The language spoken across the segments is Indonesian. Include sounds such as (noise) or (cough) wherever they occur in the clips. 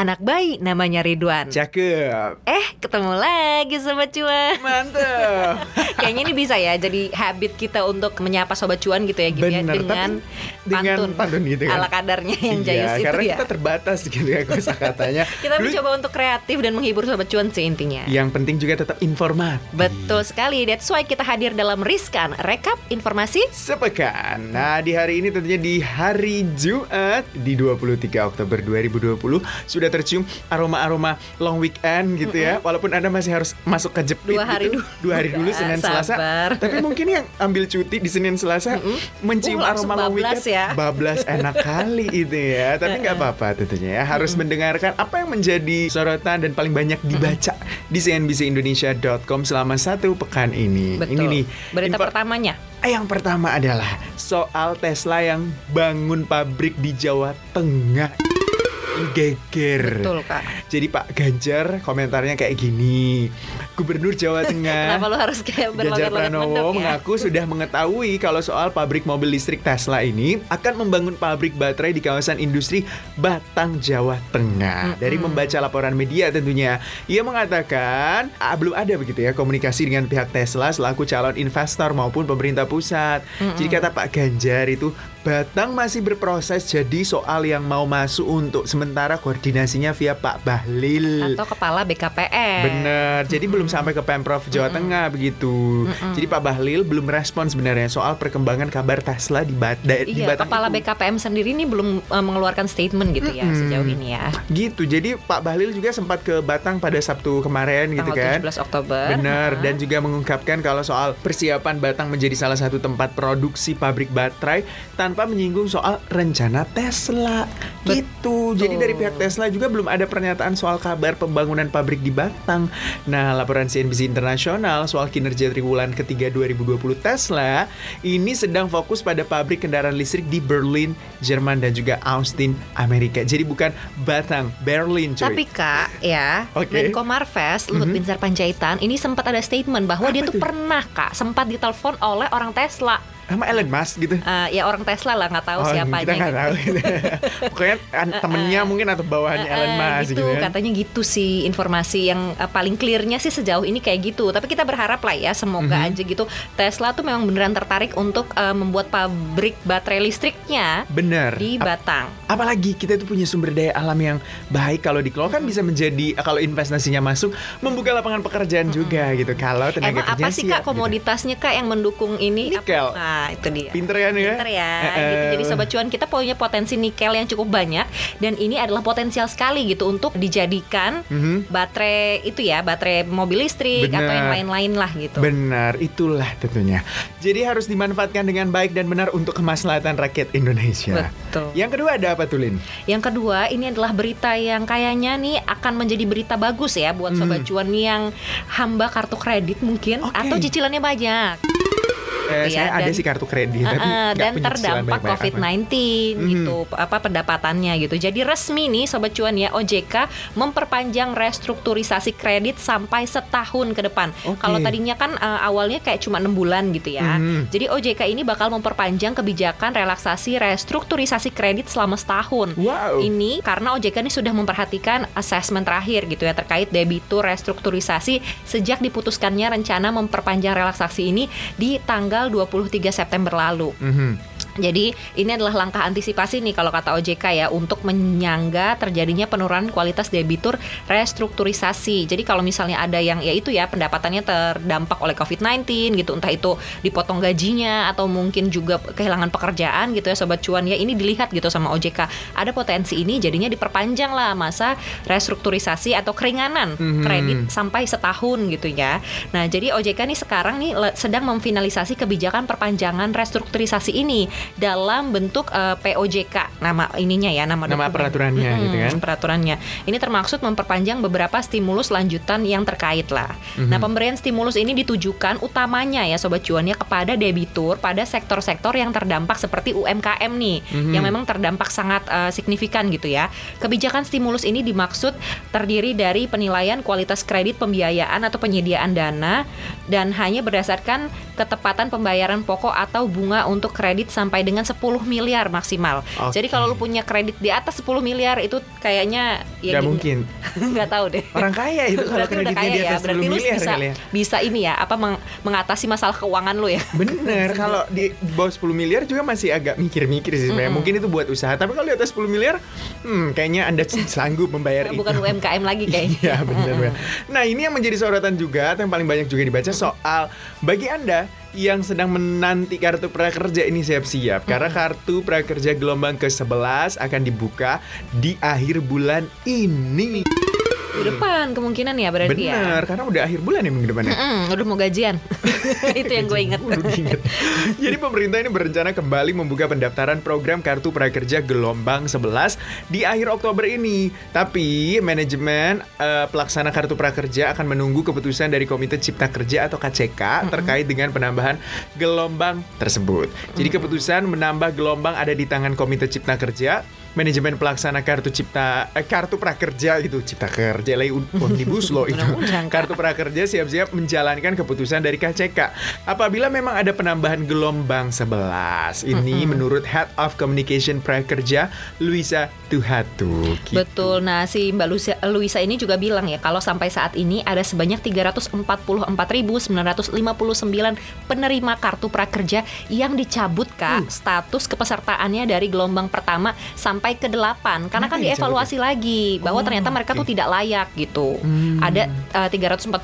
Anak bayi namanya Ridwan. Cakep. Eh, ketemu lagi Sobat Cuan. Mantap. (laughs) Kayaknya ini bisa ya jadi habit kita untuk menyapa Sobat Cuan gitu ya ya Bener, dengan tapi dengan pantun, pantun gitu kan. ala kadarnya yang iya, jayus itu karena ya. kita terbatas gitu ya kosakatanya. (laughs) Kita Dulu mencoba untuk kreatif dan menghibur Sobat Cuan sih intinya. Yang penting juga tetap informat. Betul sekali, that's why kita hadir dalam Riskan Rekap Informasi Sepekan. Nah, di hari ini tentunya di hari Jumat di 23 Oktober 2020 sudah tercium aroma-aroma long weekend gitu ya. Walaupun Anda masih harus masuk ke jepit Dua hari gitu. dulu. Dua hari dulu (laughs) Senin Selasa. Tapi mungkin yang ambil cuti di Senin Selasa mencium Uh, aroma long weekend. ya. Bablas enak kali (laughs) itu ya. Tapi nggak apa-apa tentunya ya. Harus mendengarkan apa yang menjadi sorotan dan paling banyak dibaca di cnbcindonesia.com selama satu pekan ini. Betul. Ini nih Berita info- pertamanya yang pertama adalah soal Tesla yang bangun pabrik di Jawa Tengah. Geger. Betul kak Jadi Pak Ganjar komentarnya kayak gini. Gubernur Jawa Tengah. Kenapa lu harus kayak Ganjar Pranowo ya? mengaku sudah mengetahui kalau soal pabrik mobil listrik Tesla ini akan membangun pabrik baterai di kawasan industri Batang, Jawa Tengah. Dari membaca laporan media tentunya, ia mengatakan ah, belum ada begitu ya komunikasi dengan pihak Tesla selaku calon investor maupun pemerintah pusat. Jadi kata Pak Ganjar itu Batang masih berproses jadi soal yang mau masuk untuk sementara koordinasinya via Pak Bahlil. Atau kepala BKPM Bener, jadi belum sampai ke Pemprov Jawa Tengah begitu. Jadi Pak Bahlil belum respon sebenarnya soal perkembangan kabar Tesla di, Bat da- di Iya, Batang kepala itu. BKPM sendiri ini belum eh, mengeluarkan statement gitu ya sejauh ini ya. Gitu, jadi Pak Bahlil juga sempat ke Batang pada Sabtu kemarin gitu kan. Tanggal 17 Oktober. Benar, dan juga mengungkapkan kalau soal persiapan Batang menjadi salah satu tempat produksi pabrik baterai tanpa menyinggung soal rencana Tesla. Gitu. Jadi dari pihak Tesla juga belum ada pernyataan soal kabar pembangunan pabrik di Batang. Nah, laporan CNBC Internasional soal kinerja triwulan ketiga 2020 Tesla ini sedang fokus pada pabrik kendaraan listrik di Berlin, Jerman dan juga Austin, Amerika. Jadi bukan Batang, Berlin, coy. Tapi kak, ya, Oke. Menko Marves Luhut Binsar Panjaitan ini sempat ada statement bahwa dia Apa tuh tuh? pernah kak sempat ditelepon oleh orang Tesla. Sama Elon Musk gitu. Eh, ya orang Tesla lah nggak tahu Oh, siapanya. kita nggak gitu. tahu gitu. (laughs) Pokoknya an- temennya mungkin atau bawahannya Eh, Elon eh, Musk gitu, gitu, kan. katanya gitu sih informasi yang eh, paling clearnya sih sejauh ini kayak gitu. Tapi kita berharap lah ya semoga Mhm. aja gitu Tesla tuh memang beneran tertarik untuk eh, membuat pabrik baterai listriknya Bener. di Ap- Batang. apalagi kita tuh punya sumber daya alam yang baik kalau dikelola kan bisa menjadi kalau investasinya masuk membuka lapangan pekerjaan juga gitu. Kalau tenaga Emang kerja apa sih kak komoditasnya kak yang mendukung ini? Apa- Nikel. Nah itu dia. Pinter kan ya? Pinter ya. Eh, eh. Gitu. Jadi sobat cuan kita punya potensi nikel yang cukup banyak dan ini adalah potensial sekali gitu untuk dijadikan Mhm. baterai itu ya, baterai mobil listrik atau Benar. yang lain-lain lah gitu. Benar, itulah tentunya. Jadi harus dimanfaatkan dengan baik dan benar untuk kemaslahatan rakyat Indonesia. Betul. Yang kedua ada apa tuh Lin? Yang kedua, ini adalah berita yang kayaknya nih akan menjadi berita bagus ya buat sobat cuan yang hamba kartu kredit mungkin Oke. atau cicilannya banyak. Eh, Gitu ya, saya ada sih kartu kredit tapi Uh-uh, nggak dan terdampak banyak-banyak COVID-19 Mhm. gitu apa pendapatannya gitu. Jadi resmi nih sobat cuan ya OJK memperpanjang restrukturisasi kredit sampai setahun ke depan. Oke. Kalau tadinya kan uh, awalnya kayak cuma enam bulan gitu ya. Mhm. Jadi OJK ini bakal memperpanjang kebijakan relaksasi restrukturisasi kredit selama setahun. Wow. Ini karena OJK ini sudah memperhatikan asesmen terakhir gitu ya terkait debitur restrukturisasi sejak diputuskannya rencana memperpanjang relaksasi ini di tanggal 23 September lalu. Mhm. Jadi ini adalah langkah antisipasi nih kalau kata OJK ya untuk menyangga terjadinya penurunan kualitas debitur restrukturisasi. Jadi kalau misalnya ada yang ya itu ya pendapatannya terdampak oleh COVID-19 gitu entah itu dipotong gajinya atau mungkin juga kehilangan pekerjaan gitu ya sobat cuan ya ini dilihat gitu sama OJK. Ada potensi ini jadinya diperpanjang lah masa restrukturisasi atau keringanan Mhm. kredit sampai setahun gitu ya. Nah, jadi OJK nih sekarang nih sedang memfinalisasi kebijakan perpanjangan restrukturisasi ini dalam bentuk eh, POJK nama ininya ya nama Nama dokumen. peraturannya Mm-mm, gitu kan. peraturannya ini termaksud memperpanjang beberapa stimulus lanjutan yang terkait lah Mhm. nah pemberian stimulus ini ditujukan utamanya ya sobat cuannya kepada debitur pada sektor-sektor yang terdampak seperti UMKM nih Mhm. yang memang terdampak sangat eh, signifikan gitu ya kebijakan stimulus ini dimaksud terdiri dari penilaian kualitas kredit pembiayaan atau penyediaan dana dan hanya berdasarkan ketepatan pembayaran pokok atau bunga untuk kredit sampai dengan 10 miliar maksimal. Oke. Jadi kalau lu punya kredit di atas 10 miliar itu kayaknya Nggak gini- mungkin. (laughs) nggak tahu deh. Orang kaya itu kalau kreditnya kaya di ya, atas 10 berarti lu miliar bisa kali ya. bisa ini ya apa meng- mengatasi masalah keuangan lu ya. Bener, (laughs) kalau di bawah 10 miliar juga masih agak mikir-mikir sih sebenarnya. Mungkin itu buat usaha, tapi kalau di atas 10 miliar, hmm, kayaknya Anda (laughs) sanggup membayar itu. Bukan UMKM lagi kayaknya. Iya benar benar. Nah ini yang menjadi sorotan juga atau yang paling banyak juga dibaca soal bagi anda yang sedang menanti kartu prakerja ini siap-siap karena kartu prakerja gelombang ke-11 akan dibuka di akhir bulan ini. Minggu depan kemungkinan ya berarti ya. Benar, karena udah akhir bulan ya minggu depannya. Mm, udah mau gajian. (laughs) itu yang gue inget. Diinget. Jadi pemerintah ini berencana kembali membuka pendaftaran program Kartu Prakerja Gelombang 11 di akhir Oktober ini. Tapi manajemen eh, pelaksana Kartu Prakerja akan menunggu keputusan dari Komite Cipta Kerja atau KCK terkait dengan penambahan gelombang tersebut. Jadi keputusan menambah gelombang ada di tangan Komite Cipta Kerja. Manajemen pelaksana kartu cipta eh, kartu prakerja gitu cipta kerja lagi omnibus law itu kartu prakerja siap-siap menjalankan keputusan dari KCK. Apabila memang ada penambahan gelombang 11. Ini menurut Head of Communication Prakerja Luisa Tuhatu. Gitu. Betul. Nah, si Mbak Luisa, Luisa ini juga bilang ya kalau sampai saat ini ada sebanyak 344.959 penerima kartu prakerja yang dicabut Kak status kepesertaannya dari gelombang pertama sampai ke 8 karena Kenapa kan dicabut dievaluasi lagi bahwa Oh, ternyata mereka oke. tuh tidak layak gitu. Hmm. Ada eh, 349.000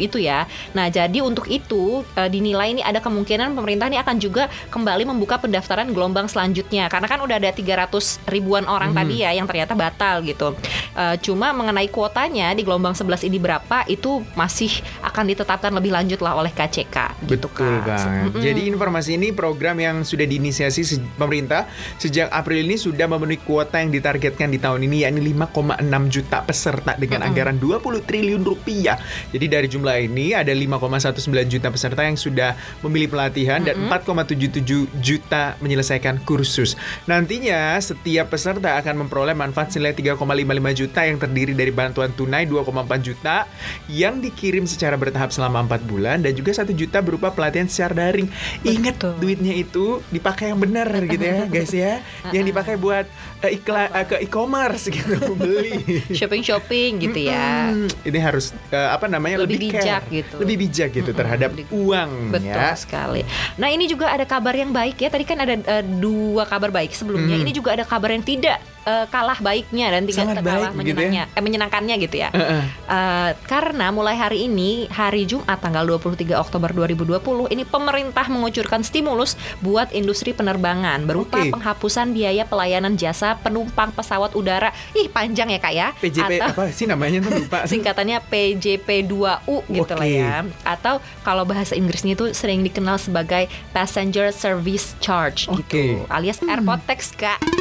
itu ya. Nah, jadi untuk itu eh, dinilai ini ada kemungkinan pemerintah ini akan juga kembali membuka pendaftaran gelombang selanjutnya karena kan udah ada 300 ribuan orang tadi ya yang ternyata batal gitu. Eh, cuma mengenai kuotanya di gelombang 11 ini berapa itu masih akan ditetapkan lebih lanjut lah oleh KCK gitu Betul Kak. banget. Mm-mm. Jadi informasi ini program yang sudah diinisiasi se- pemerintah sejak April ini sudah memenuhi kuota yang ditargetkan di tahun ini yakni 5,6 juta peserta dengan anggaran 20 triliun rupiah. Jadi dari jumlah ini ada 5,19 juta peserta yang sudah memilih pelatihan dan 4,77 juta menyelesaikan kursus. Nantinya setiap peserta akan memperoleh manfaat senilai 3,55 juta yang terdiri dari bantuan tunai 2,4 juta yang dikirim secara bertahap selama 4 bulan dan juga 1 juta berupa pelatihan secara daring. Ingat duitnya itu dipakai yang benar gitu ya, guys ya. Yang dipakai buat eh, iklan eh, ke e-commerce gitu (laughs) beli. Shopping-shopping gitu ya. Hmm, ini harus eh, apa namanya Lebih lebih, care, bijak gitu. lebih bijak gitu terhadap lebih- uang Betul ya. sekali. Nah ini juga ada kabar yang baik ya. Tadi kan ada eh, dua kabar baik sebelumnya. Hmm. Ini juga ada kabar yang tidak eh, kalah baiknya dan tidak Sangat kalah baik begitu ya. menyenangnya, eh, menyenangkannya gitu ya. Heeh. Eh, karena mulai hari ini hari Jumat tanggal 23 Oktober 2020 ini pemerintah mengucurkan stimulus buat industri penerbangan berupa Oke. penghapusan biaya pelayanan jasa penumpang pesawat udara. Ih panjang ya Kak ya. PJP Atau- apa sih namanya tuh lupa. (laughs) singkatannya PJP2U gitu lah Oke. ya. Atau kalau bahasa Inggrisnya itu sering dikenal sebagai Passenger Service Charge Oke. gitu. Alias airport tax Kak.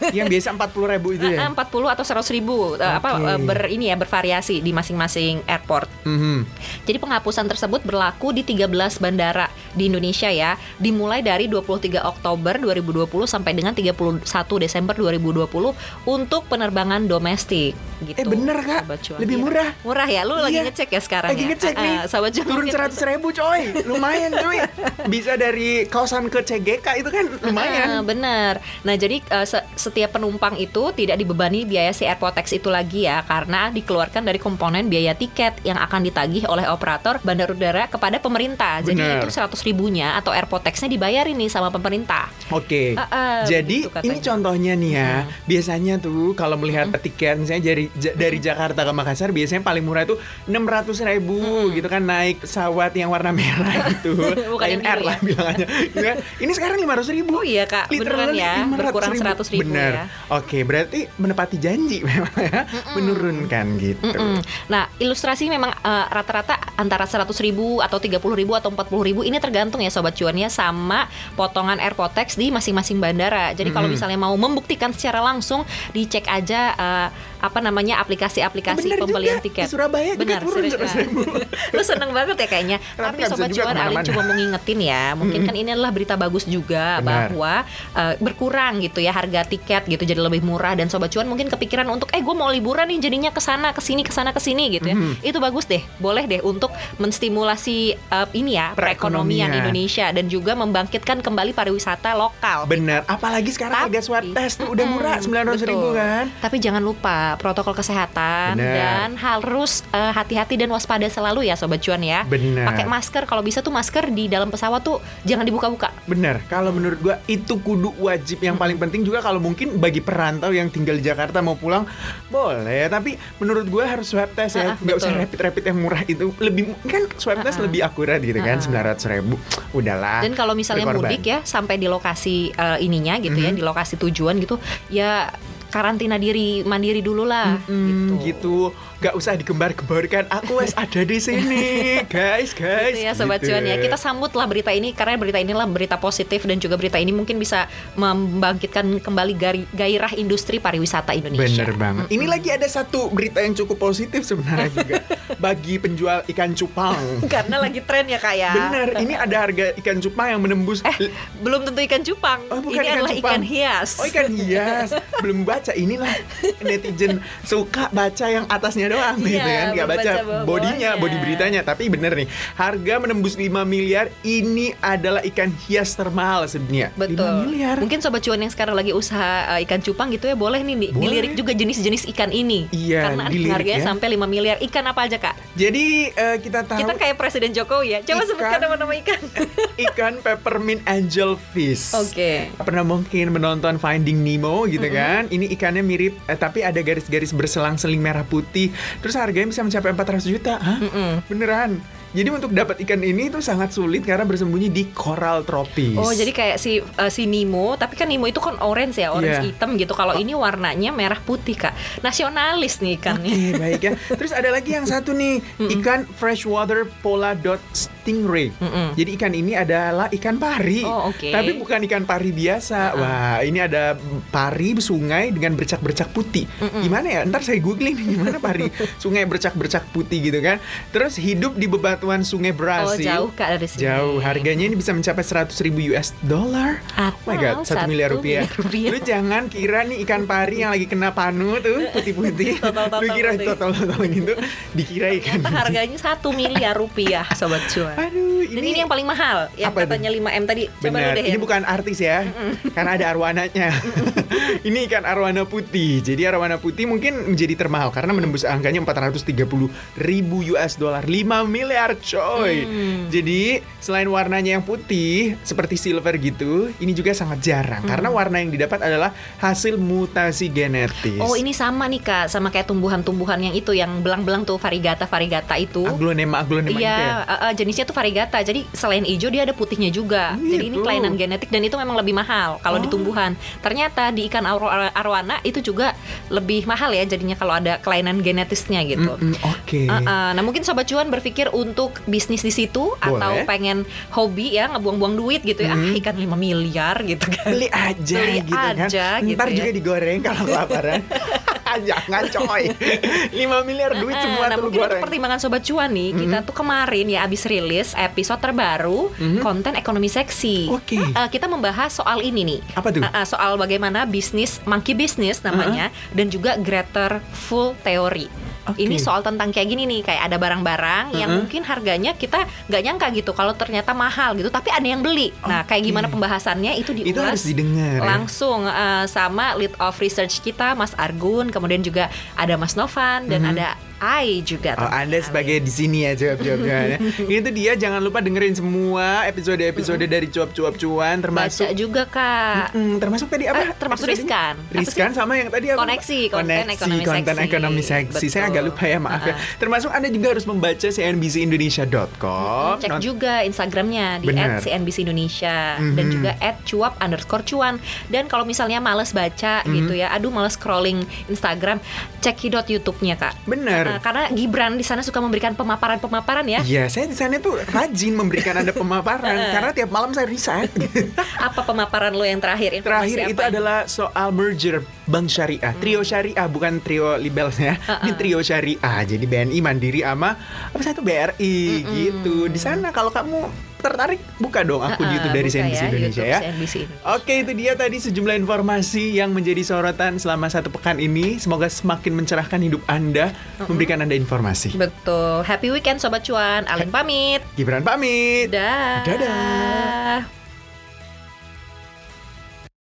(laughs) yang biasa 40 ribu itu ya. 40 atau 100 ribu eh, apa eh, ber ini ya bervariasi di masing-masing airport. Mhm. Jadi penghapusan tersebut berlaku di 13 bandara di Indonesia ya, dimulai dari 23 Oktober 2020 sampai dengan 31 Desember 2020 untuk penerbangan domestik gitu. Eh bener kak, Cuan. lebih Iya. murah. Murah ya, lu lagi Iya. ngecek ya sekarang Lagi ya? ngecek nih. Ah, ah, Sobat Cuan Turun 100 ribu coy, lumayan coy. Bisa dari kawasan ke CGK itu kan Ah, lumayan. bener. Nah jadi se- setiap penumpang itu tidak dibebani biaya si airport tax itu lagi ya karena dikeluarkan dari komponen biaya tiket yang akan ditagih oleh operator bandar udara kepada pemerintah. Jadi Bener. itu 100 ribunya atau airport taxnya dibayarin nih sama pemerintah. Oke, Ah, ah, jadi begitu katanya. ini contohnya nih ya. Biasanya tuh kalau melihat tiket misalnya dari dari Jakarta ke Makassar biasanya paling murah itu 600 ribu gitu kan naik pesawat yang warna merah (laughs) gitu. Bukan Lion Air lah ya? bilangannya. Gitu kan. ini sekarang 500 ribu. Oh iya kak, beneran Literally ya 500 berkurang 100 ribu. Benar. ya. Oke, berarti menepati janji (laughs) memang ya, menurunkan gitu. Mm-mm. Nah, ilustrasi memang eh, rata-rata antara 100 ribu atau 30 ribu atau 40 ribu ini tergantung ya sobat cuannya sama potongan airpotex di masing-masing bandara. Jadi kalau Mm-mm. misalnya mau membuktikan secara langsung dicek aja eh, apa namanya aplikasi-aplikasi Bener pembelian juga, tiket. di Surabaya juga Benar, turun. 100 ribu. (laughs) Lu seneng banget ya kayaknya. Tapi sobat juga cuan Alin cuma mau ngingetin ya, mungkin kan ini adalah berita bagus juga Benar. bahwa eh, berkurang gitu ya harga tiket gitu jadi lebih murah dan sobat cuan mungkin kepikiran untuk eh gue mau liburan nih jadinya ke sana ke sini ke sana ke sini gitu ya. Mhm. Itu bagus deh. Boleh deh untuk menstimulasi eh, ini ya perekonomian Perekonomian. Indonesia dan juga membangkitkan kembali pariwisata lokal. Benar, apalagi sekarang harga swab test tuh udah murah Mm-mm, 900 ribu kan. Tapi jangan lupa protokol kesehatan Bener. dan harus eh, hati-hati dan waspada selalu ya sobat cuan ya. Bener. Pakai masker kalau bisa tuh masker di dalam pesawat tuh jangan dibuka-buka. Bener, kalau menurut gua itu kudu wajib yang paling penting juga kalau mungkin bagi perantau yang tinggal di Jakarta mau pulang boleh, tapi menurut gua harus swab test ya, Ah, ah, nggak usah rapid rapid yang murah itu lebih kan swab test Ah, lebih akurat gitu kan, ah. 900 ribu, udahlah. Dan kalau misalnya berkorban. mudik ya sampai di lokasi eh, ininya gitu ya, Mhm. di lokasi tujuan gitu, ya karantina diri mandiri dulu lah Hmm, gitu. gitu. Gak usah digembar-gemborkan. Aku wes ada di sini, guys, (laughs) guys. Gitu ya sobat Gitu. cuan ya kita sambutlah berita ini karena berita inilah berita positif dan juga berita ini mungkin bisa membangkitkan kembali gairah industri pariwisata Indonesia. Bener banget. Ini lagi ada satu berita yang cukup positif sebenarnya (laughs) juga bagi penjual ikan cupang. Karena lagi tren ya kak ya. Bener, ini ada harga ikan cupang yang menembus Eh, belum tentu ikan cupang. Oh, bukan ini ikan adalah cupang. ikan hias. Oh ikan hias Belum baca Inilah (laughs) netizen Suka baca yang atasnya doang Iya, gitu kan Gak baca bodinya Body beritanya Tapi bener nih Harga menembus 5 miliar Ini adalah ikan hias termahal sedunia 5 Betul. miliar Mungkin sobat cuan yang sekarang lagi usaha uh, ikan cupang gitu ya boleh nih Boleh. dilirik juga jenis-jenis ikan ini. Iya, Karena dilirik harganya ya. sampai 5 miliar. Ikan apa aja kak? Jadi eh, kita tahu Kita kayak Presiden Jokowi ya. Coba Ikan- sebutkan nama-nama ikan. (laughs) Ikan peppermint angelfish Oke. Pernah mungkin menonton Finding Nemo gitu kan Ini ikannya mirip eh, Tapi ada garis-garis berselang-seling merah putih Terus harganya bisa mencapai 400 juta Hah? Mm-mm. Beneran Jadi untuk dapat ikan ini tuh sangat sulit Karena bersembunyi di koral tropis Oh jadi kayak si uh, si Nemo, tapi kan Nemo itu kan orange ya, orange Iya. hitam gitu. Kalau ini warnanya merah putih kak. Nasionalis nih ikannya. Oke baik ya Terus ada lagi yang satu nih Ikan freshwater pola dot stingray Mm-mm. Jadi ikan ini adalah ikan pari Oh, oke. Tapi bukan ikan pari biasa Wah ini ada pari sungai dengan bercak-bercak putih Gimana ya Ntar saya googling nih Gimana pari (laughs) sungai bercak-bercak putih gitu kan Terus hidup di bebatuan sungai Oh Brasil jauh kak dari sini. Jauh, harganya ini bisa mencapai 100 ribu US dollar. Atau Oh my god, satu satu miliar rupiah. miliar rupiah. Lu jangan kira nih ikan pari yang lagi kena panu tuh putih-putih. (laughs) Lu kira total-total gitu, dikira ikan. Ternyata harganya satu miliar rupiah sobat cuan. Aduh, Dan ini yang paling mahal, yang Apa itu? katanya 5 m tadi. Coba lu Benar, deh ini bukan artis ya, karena ada arwananya. (laughs) ini ikan arwana putih. Jadi arwana putih mungkin menjadi termahal karena menembus angkanya 430 ribu US dollar, 5 miliar coy. Hmm. Jadi selain warnanya yang putih seperti silver gitu, ini juga sangat jarang karena warna yang didapat adalah hasil mutasi genetis. Oh ini sama nih kak, sama kayak tumbuhan-tumbuhan yang itu yang belang-belang tuh varigata varigata itu. aglonema aglonema Iya, itu ya. eh, eh, jenisnya tuh varigata. Jadi selain hijau dia ada putihnya juga. Oh, Jadi ini gitu. kelainan genetik dan itu memang lebih mahal kalau di Oh. tumbuhan. Ternyata di ikan arwa- arwana itu juga lebih mahal ya jadinya kalau ada kelainan genetisnya gitu. Mm-mm, Oke. Eh, eh, nah mungkin sobat cuan berpikir untuk bisnis di situ atau Boleh. pengen hobi ya ngebuang-buang duit gitu ya. Ah, ikan 5 miliar gitu kan. beli aja Beli gitu aja kan. gitu Ntar ya. juga digoreng kalau (laughs) kelaparan. Jangan coy. (laughs) 5 miliar duit Eh, semua nah tuh mungkin goreng. pertimbangan sobat cuan nih kita tuh kemarin ya abis rilis episode terbaru konten ekonomi seksi. Oke. Eh, kita membahas soal ini nih. Apa tuh? Eh, eh, soal bagaimana bisnis monkey business namanya dan juga greater full theory. Oke. Ini soal tentang kayak gini nih, kayak ada barang-barang yang Uh-uh. mungkin harganya kita nggak nyangka gitu kalau ternyata mahal gitu, tapi ada yang beli. Nah, kayak gimana pembahasannya itu diulas Itu harus didengar ya. langsung eh, sama lead of research kita Mas Argun, kemudian juga ada Mas Novan dan Mhm. ada I juga. Oh, Anda sebagai di sini ya jawab-jawab jawabannya. Itu dia jangan lupa dengerin semua episode-episode dari cuap-cuap cuan termasuk baca juga kak. Mm, termasuk tadi apa? Eh, termasuk riskan. Riskan sama yang tadi apa? Koneksi, konten Koneksi, ekonomi konten seksi. ekonomi seksi. Saya agak lupa ya, maaf ya. Uh-uh. Termasuk Anda juga harus membaca cnbcindonesia.com. Cek Not- juga Instagramnya di Bener. @cnbc Indonesia dan juga @cuap underscore cuan. Dan kalau misalnya males baca Mhm. gitu ya, aduh males scrolling Instagram, cek hidot YouTube-nya kak. Bener. Nah, karena Gibran di sana suka memberikan pemaparan-pemaparan ya. Iya, saya di sana tuh rajin memberikan Anda pemaparan (laughs) karena tiap malam saya riset. (laughs) Apa pemaparan lo yang terakhir? Terakhir apa itu adalah soal merger bank syariah, trio syariah bukan trio libelnya, ini trio syariah. Jadi BNI Mandiri sama apa satu BRI gitu. Di sana kalau kamu tertarik buka dong akun Uh-uh, YouTube dari CNBC ya, Indonesia YouTube ya. CNBC Indonesia. Oke itu dia tadi sejumlah informasi yang menjadi sorotan selama satu pekan ini. Semoga semakin mencerahkan hidup Anda, memberikan Anda informasi. Betul. Happy weekend Sobat Cuan. Alin pamit. Gibran pamit. Dah. Dadah.